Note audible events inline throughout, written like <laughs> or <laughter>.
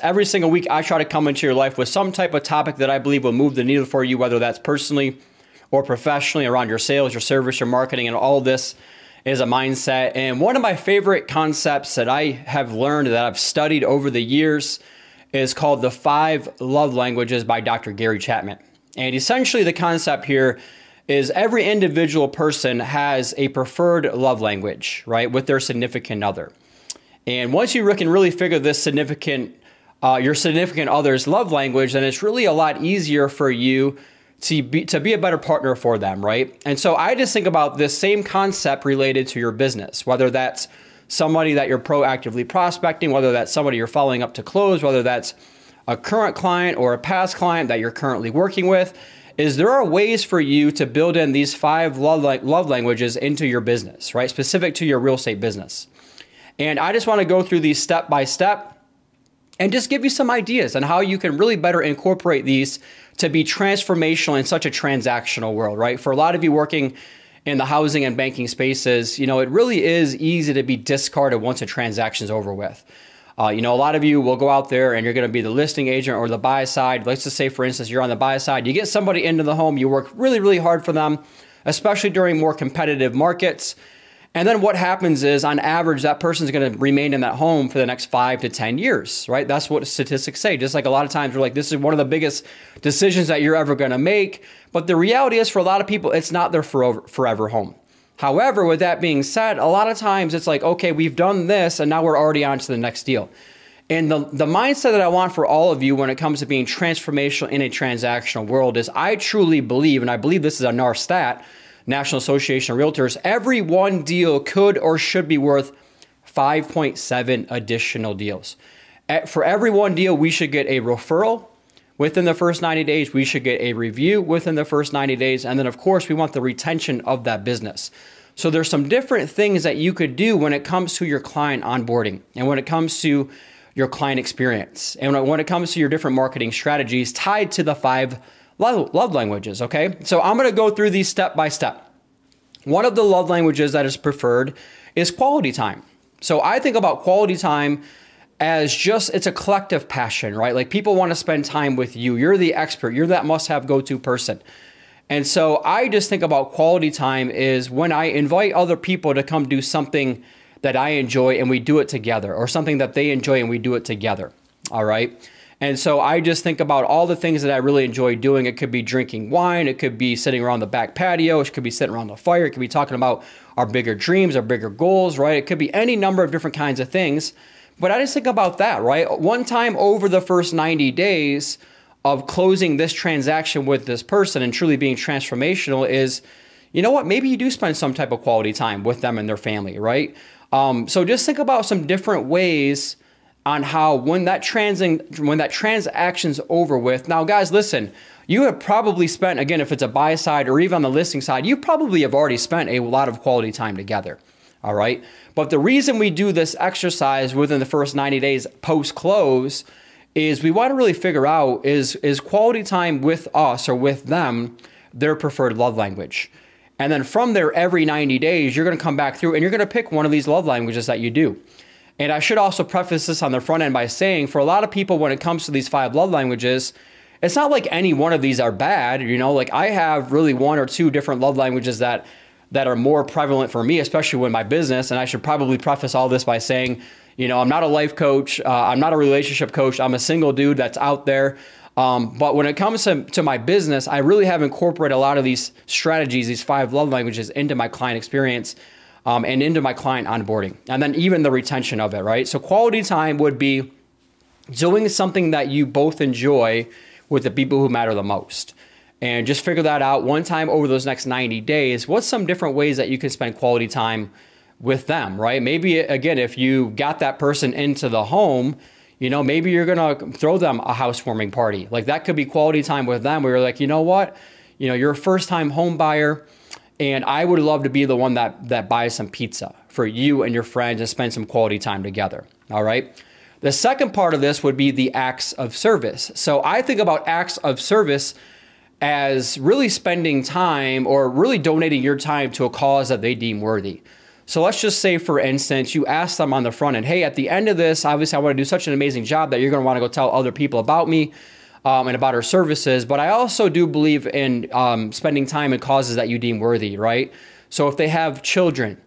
Every single week, I try to come into your life with some type of topic that I believe will move the needle for you, whether that's personally or professionally around your sales, your service, your marketing, and all this is a mindset. And one of my favorite concepts that I have learned that I've studied over the years is called the five love languages by Dr. Gary Chapman. And essentially, the concept here is every individual person has a preferred love language, right, with their significant other. And once you can really figure this significant uh, your significant other's love language, then it's really a lot easier for you to be to be a better partner for them, right? And so I just think about this same concept related to your business, whether that's somebody that you're proactively prospecting, whether that's somebody you're following up to close, whether that's a current client or a past client that you're currently working with, is there are ways for you to build in these five love, love languages into your business, right? Specific to your real estate business. And I just want to go through these step by step and just give you some ideas on how you can really better incorporate these to be transformational in such a transactional world, right? For a lot of you working in the housing and banking spaces, you know, it really is easy to be discarded once a transaction's over with. Uh, you know, a lot of you will go out there and you're going to be the listing agent or the buy side. Let's just say, for instance, you're on the buy side. You get somebody into the home, you work really, really hard for them, especially during more competitive markets. And then what happens is, on average, that person is going to remain in that home for the next five to 10 years, right? That's what statistics say. Just like a lot of times we're like, this is one of the biggest decisions that you're ever going to make. But the reality is, for a lot of people, it's not their forever, forever home. However, with that being said, a lot of times it's like, okay, we've done this and now we're already on to the next deal. And the, the mindset that I want for all of you when it comes to being transformational in a transactional world is I truly believe, and I believe this is a NAR stat, National Association of Realtors, every one deal could or should be worth 5.7 additional deals. For every one deal, we should get a referral within the first 90 days. We should get a review within the first 90 days. And then, of course, we want the retention of that business. So there's some different things that you could do when it comes to your client onboarding and when it comes to your client experience and when it comes to your different marketing strategies tied to the five love, languages, okay? So I'm gonna go through these step by step. One of the love languages that is preferred is quality time. So I think about quality time as just it's a collective passion, right? Like people want to spend time with you. You're the expert. You're that must-have go-to person. And so I just think about quality time is when I invite other people to come do something that I enjoy and we do it together or something that they enjoy and we do it together. All right? And so I just think about all the things that I really enjoy doing. It could be drinking wine, it could be sitting around the back patio, it could be sitting around the fire, it could be talking about our bigger dreams, our bigger goals, right? It could be any number of different kinds of things. But I just think about that, right? One time over the first 90 days of closing this transaction with this person and truly being transformational is, you know what? Maybe you do spend some type of quality time with them and their family, right? Um, so just think about some different ways on how when that trans when that transaction's over with. Now, guys, listen. You have probably spent again, if it's a buy side or even on the listing side, you probably have already spent a lot of quality time together. All right. But the reason we do this exercise within the first 90 days post close is we want to really figure out is is quality time with us or with them their preferred love language. And then from there, every 90 days, you're going to come back through and you're going to pick one of these love languages that you do. And I should also preface this on the front end by saying for a lot of people, when it comes to these five love languages, it's not like any one of these are bad. You know, like I have really one or two different love languages that that are more prevalent for me, especially with my business. And I should probably preface all this by saying, you know, I'm not a life coach. Uh, I'm not a relationship coach. I'm a single dude that's out there. Um, but when it comes to, to my business, I really have incorporated a lot of these strategies, these five love languages into my client experience um, and into my client onboarding, and then even the retention of it, right? So, quality time would be doing something that you both enjoy with the people who matter the most. And just figure that out one time over those next 90 days. What's some different ways that you can spend quality time with them, right? Maybe, again, if you got that person into the home, you know, maybe you're gonna throw them a housewarming party. Like that could be quality time with them where you're like, you know what? You know, you're a first time home buyer and I would love to be the one that that buys some pizza for you and your friends and spend some quality time together. All right. The second part of this would be the acts of service. So I think about acts of service as really spending time or really donating your time to a cause that they deem worthy. So let's just say, for instance, you ask them on the front end, hey, at the end of this, obviously, I want to do such an amazing job that you're going to want to go tell other people about me um, and about our services. But I also do believe in um, spending time in causes that you deem worthy, right? So if they have children,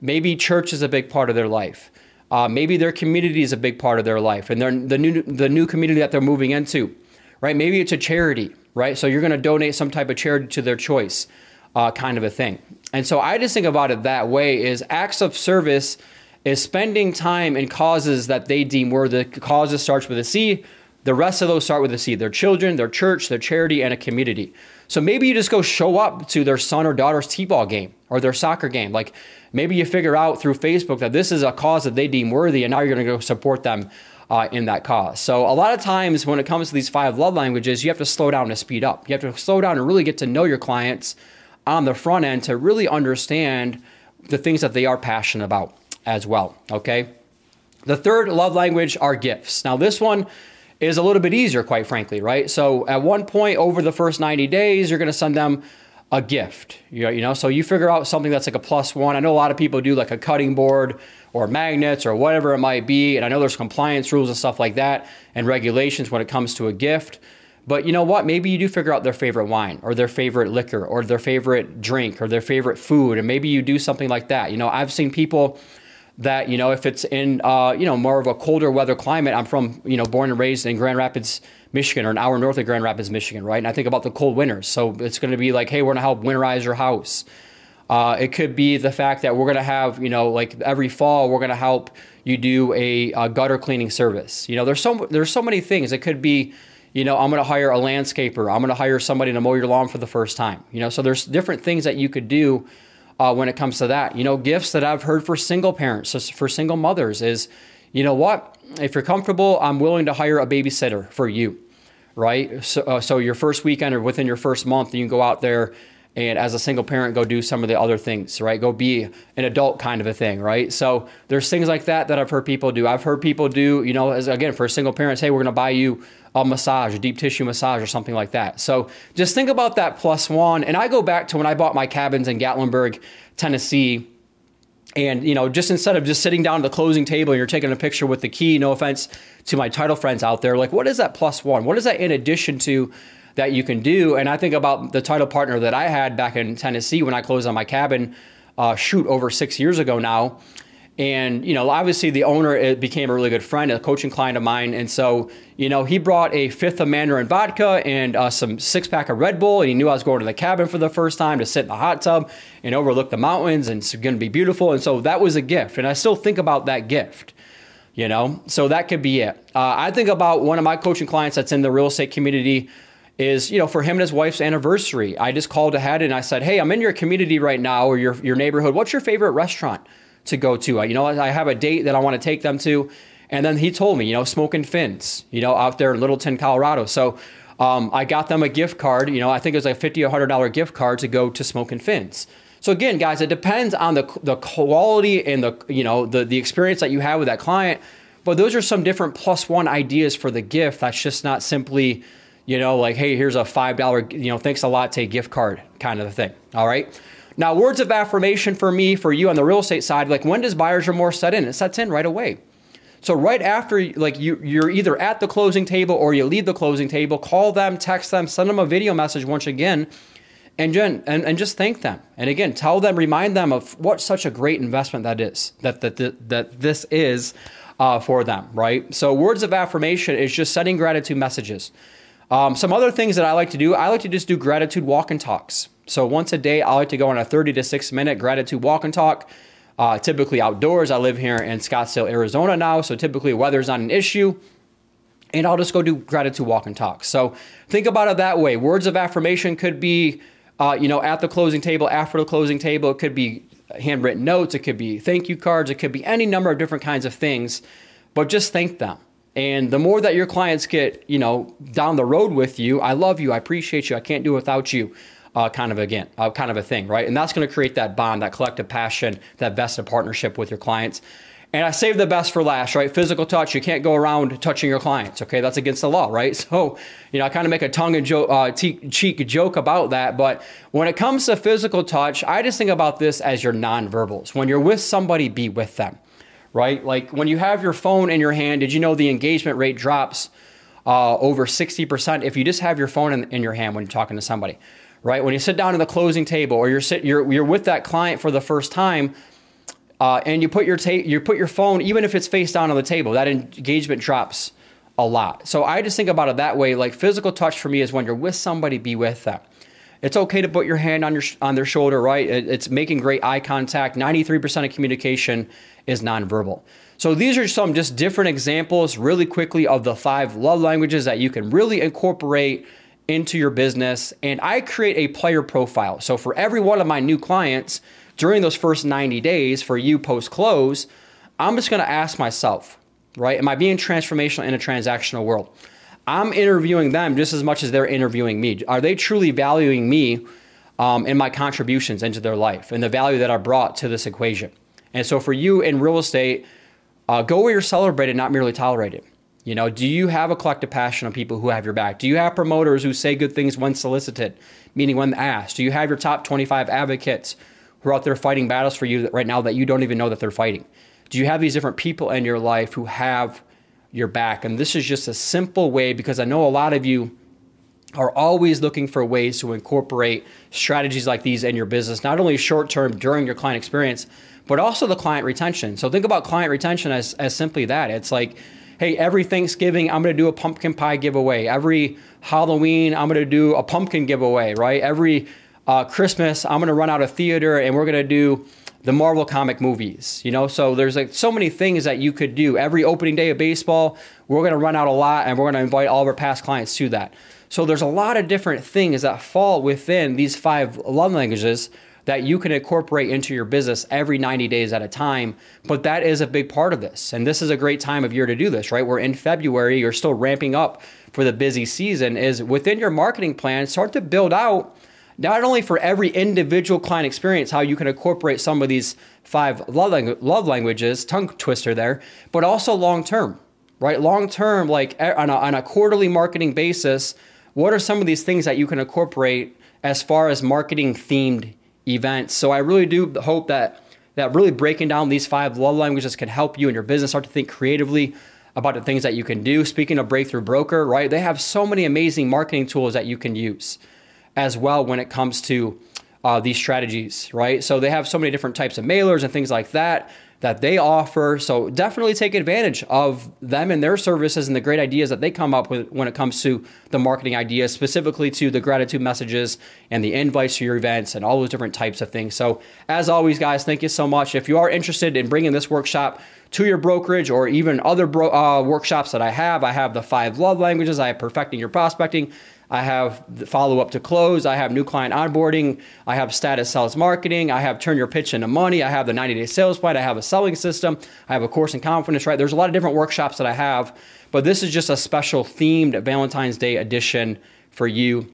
maybe church is a big part of their life. Uh, maybe their community is a big part of their life, and they're the new the new community that they're moving into, right? Maybe it's a charity, right? So you're going to donate some type of charity to their choice, uh, kind of a thing. And so I just think about it that way: is acts of service is spending time in causes that they deem worthy. Causes starts with a C. The rest of those start with a C. Their children, their church, their charity, and a community. So maybe you just go show up to their son or daughter's t-ball game or their soccer game. Like maybe you figure out through Facebook that this is a cause that they deem worthy, and now you're going to go support them uh, in that cause. So a lot of times when it comes to these five love languages, you have to slow down to speed up. You have to slow down and really get to know your clients on the front end to really understand the things that they are passionate about as well. Okay. The third love language are gifts. Now, this one is a little bit easier, quite frankly, right? So, at one point over the first 90 days, you're going to send them a gift. You know, so you figure out something that's like a plus one. I know a lot of people do like a cutting board or magnets or whatever it might be, and I know there's compliance rules and stuff like that and regulations when it comes to a gift. But you know what? Maybe you do figure out their favorite wine or their favorite liquor or their favorite drink or their favorite food, and maybe you do something like that. You know, I've seen people that you know if it's in uh, you know more of a colder weather climate. I'm from you know born and raised in Grand Rapids, Michigan, or an hour north of Grand Rapids, Michigan, right? And I think about the cold winters. So it's going to be like, hey, we're going to help winterize your house. Uh, it could be the fact that we're going to have you know like every fall we're going to help you do a, a gutter cleaning service. You know, there's so there's so many things. It could be you know, I'm going to hire a landscaper. I'm going to hire somebody to mow your lawn for the first time. You know, so there's different things that you could do uh, when it comes to that. You know, gifts that I've heard for single parents, so for single mothers is, you know what? If you're comfortable, I'm willing to hire a babysitter for you, right? So, uh, so your first weekend or within your first month, you can go out there and as a single parent go do some of the other things right? Go be an adult kind of a thing right? So there's things like that that i've heard people do. I've heard people do you know as again for a single parents hey we're going to buy you a massage a deep tissue massage or something like that. So just think about that plus one. And i go back to when i bought my cabins in gatlinburg tennessee. And you know just instead of just sitting down at the closing table and you're taking a picture with the key no offense to my title friends out there like what is that plus one? What is that in addition to that you can do. And I think about the title partner that I had back in Tennessee when I closed on my cabin uh, shoot over six years ago now. And, you know, obviously the owner became a really good friend, a coaching client of mine. And so, you know, he brought a fifth of Mandarin vodka and uh, some six pack of Red Bull. And he knew I was going to the cabin for the first time to sit in the hot tub and overlook the mountains and it's going to be beautiful. And so that was a gift. And I still think about that gift, you know, so that could be it. Uh, I think about one of my coaching clients that's in the real estate community is you know for him and his wife's anniversary. I just called ahead and i said hey i'm in your community right now or your, your neighborhood. What's your favorite restaurant to go to? You know i have a date that i want to take them to. And then he told me you know Smokin' Fins you know out there in littleton colorado. So um, i got them a gift card you know i think it was like 50 or 100 dollar gift card to go to Smokin' Fins so again guys it depends on the, the quality and the you know the, the experience that you have with that client but those are some different plus one ideas for the gift that's just not simply you know, like, hey, here's a $5, you know, thanks a lot, take gift card kind of a thing. All right. Now, words of affirmation for me, for you on the real estate side, like when does buyer's remorse set in? It sets in right away. So right after, like you, you're either at the closing table or you leave the closing table, call them, text them, send them a video message once again, and, and, and just thank them. And again, tell them, remind them of what such a great investment that is, that, that, that, that this is uh, for them, right? So words of affirmation is just sending gratitude messages. Um, some other things that I like to do, I like to just do gratitude walk and talks. So once a day, I like to go on a 30 to 6 minute gratitude walk and talk. Uh, typically outdoors. I live here in Scottsdale, Arizona now, so typically weather's not an issue. And I'll just go do gratitude walk and talk. So think about it that way. Words of affirmation could be, uh, you know, at the closing table, after the closing table. It could be handwritten notes. It could be thank you cards. It could be any number of different kinds of things. But just thank them. And the more that your clients get, you know, down the road with you, I love you, I appreciate you, I can't do without you, uh, kind of again, uh, kind of a thing, right? And that's going to create that bond, that collective passion, that vested partnership with your clients. And I save the best for last, right? Physical touch. You can't go around touching your clients. Okay, that's against the law, right? <laughs> So, you know, I kind of make a tongue and joke, uh, cheek joke about that. But when it comes to physical touch, I just think about this as your nonverbals. When you're with somebody, be with them, right? Like when you have your phone in your hand, did you know the engagement rate drops uh, over 60% if you just have your phone in, in your hand when you're talking to somebody, right? When you sit down at the closing table or you're sit, you're you're with that client for the first time uh, and you put your ta- you put your phone, even if it's face down on the table, that engagement drops a lot. So I just think about it that way. Like physical touch for me is when you're with somebody, be with them. It's okay to put your hand on your on their shoulder, right? It's making great eye contact. 93% of communication is nonverbal. So these are some just different examples, really quickly, of the five love languages that you can really incorporate into your business. And I create a player profile. So for every one of my new clients during those first 90 days for you post close, I'm just going to ask myself, right? Am I being transformational in a transactional world? I'm interviewing them just as much as they're interviewing me. Are they truly valuing me um, and my contributions into their life and the value that I brought to this equation? And so for you in real estate, uh, go where you're celebrated, not merely tolerated. You know, do you have a collective passion on people who have your back? Do you have promoters who say good things when solicited, meaning when asked? Do you have your top 25 advocates who are out there fighting battles for you right now that you don't even know that they're fighting? Do you have these different people in your life who have your back? And this is just a simple way because I know a lot of you are always looking for ways to incorporate strategies like these in your business, not only short term during your client experience, but also the client retention. So think about client retention as, as simply that. It's like, hey, every Thanksgiving, I'm going to do a pumpkin pie giveaway. Every Halloween, I'm going to do a pumpkin giveaway, right? Every uh, Christmas, I'm going to run out of theater and we're going to do the Marvel comic movies, you know? So there's like so many things that you could do. Every opening day of baseball, we're going to run out a lot and we're going to invite all of our past clients to that. So there's a lot of different things that fall within these five love languages that you can incorporate into your business every 90 days at a time. But that is a big part of this. And this is a great time of year to do this, right? We're in February, you're still ramping up for the busy season. Is within your marketing plan, start to build out not only for every individual client experience how you can incorporate some of these five love, love languages, tongue twister there, but also long term, right? Long term, like on a, on a quarterly marketing basis, what are some of these things that you can incorporate as far as marketing themed events. So I really do hope that that really breaking down these five love languages can help you in your business start to think creatively about the things that you can do. Speaking of Breakthrough Broker, right? They have so many amazing marketing tools that you can use as well when it comes to uh, these strategies, right? So they have so many different types of mailers and things like that that they offer. So definitely take advantage of them and their services and the great ideas that they come up with when it comes to the marketing ideas, specifically to the gratitude messages and the invites to your events and all those different types of things. So as always, guys, thank you so much. If you are interested in bringing this workshop to your brokerage or even other bro- uh, workshops that I have, I have the five love languages, I have perfecting your prospecting. I have the follow up to close. I have new client onboarding. I have status sales marketing. I have turn your pitch into money. I have the 90 day sales plan. I have a selling system. I have a course in confidence, right? There's a lot of different workshops that I have, but this is just a special themed Valentine's Day edition for you